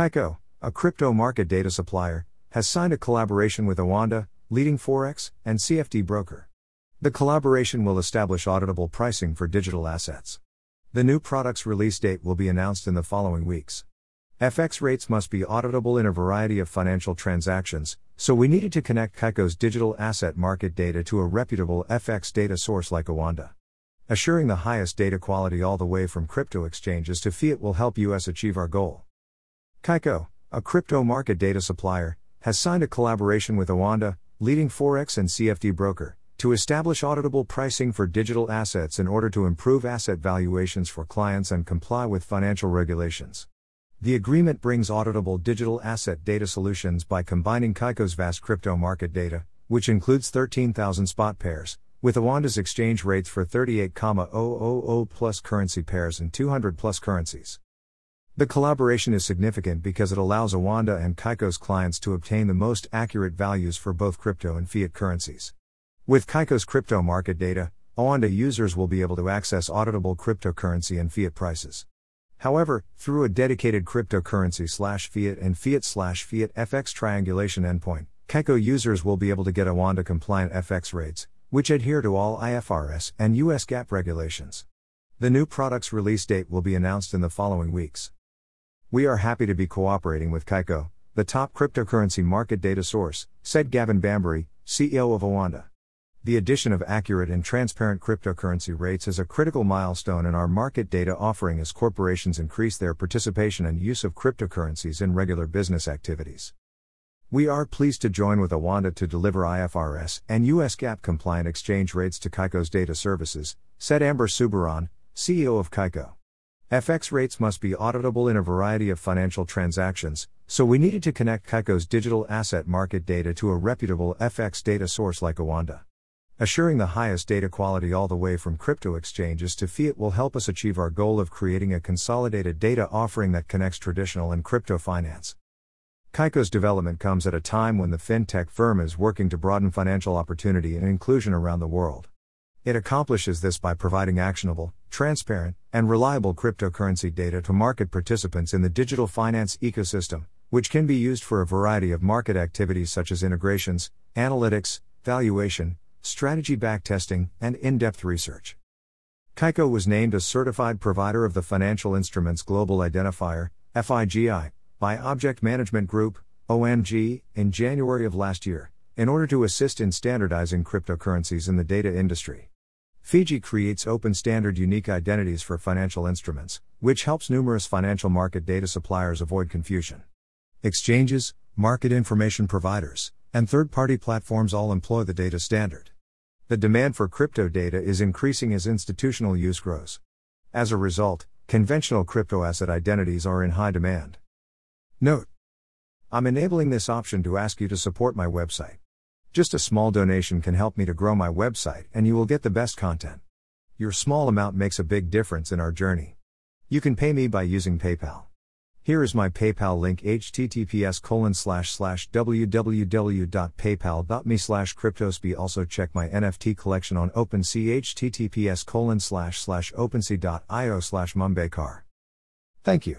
Kaiko, a crypto market data supplier, has signed a collaboration with Oanda, leading Forex and CFD broker. The collaboration will establish auditable pricing for digital assets. The new product's release date will be announced in the following weeks. FX rates must be auditable in a variety of financial transactions, so we needed to connect Kaiko's digital asset market data to a reputable FX data source like Oanda. Assuring the highest data quality all the way from crypto exchanges to fiat will help us achieve our goal. Kaiko, a crypto market data supplier, has signed a collaboration with Oanda, leading Forex and CFD broker, to establish auditable pricing for digital assets in order to improve asset valuations for clients and comply with financial regulations. The agreement brings auditable digital asset data solutions by combining Kaiko's vast crypto market data, which includes 13,000 spot pairs, with Oanda's exchange rates for 38,000 plus currency pairs and 200 plus currencies. The collaboration is significant because it allows Oanda and Kaiko's clients to obtain the most accurate values for both crypto and fiat currencies. With Kaiko's crypto market data, Oanda users will be able to access auditable cryptocurrency and fiat prices. However, through a dedicated cryptocurrency slash fiat and fiat slash fiat FX triangulation endpoint, Kaiko users will be able to get Oanda compliant FX rates, which adhere to all IFRS and US GAAP regulations. The new product's release date will be announced in the following weeks. We are happy to be cooperating with Kaiko, the top cryptocurrency market data source, said Gavin Bambury, CEO of Oanda. The addition of accurate and transparent cryptocurrency rates is a critical milestone in our market data offering as corporations increase their participation and use of cryptocurrencies in regular business activities. We are pleased to join with Oanda to deliver IFRS and US GAAP compliant exchange rates to Kaiko's data services, said Ambre Soubiran, CEO of Kaiko. FX rates must be auditable in a variety of financial transactions, so we needed to connect Kaiko's digital asset market data to a reputable FX data source like Oanda. Assuring the highest data quality all the way from crypto exchanges to fiat will help us achieve our goal of creating a consolidated data offering that connects traditional and crypto finance. Kaiko's development comes at a time when the fintech firm is working to broaden financial opportunity and inclusion around the world. It accomplishes this by providing actionable, transparent, and reliable cryptocurrency data to market participants in the digital finance ecosystem, which can be used for a variety of market activities such as integrations, analytics, valuation, strategy backtesting, and in depth research. Kaiko was named a certified provider of the Financial Instruments Global Identifier, FIGI, by Object Management Group, OMG, in January of last year, in order to assist in standardizing cryptocurrencies in the data industry. FIGI creates open standard unique identities for financial instruments, which helps numerous financial market data suppliers avoid confusion. Exchanges, market information providers, and third party platforms all employ the data standard. The demand for crypto data is increasing as institutional use grows. As a result, conventional crypto asset identities are in high demand. Note I'm enabling this option to ask you to support my website. Just a small donation can help me to grow my website, and you will get the best content. Your small amount makes a big difference in our journey. You can pay me by using PayPal. Here is my PayPal link https colon slash slash www.paypal.me slash cryptosby also check my NFT collection on OpenSea https colon slash slash opensea.io slash Thank you.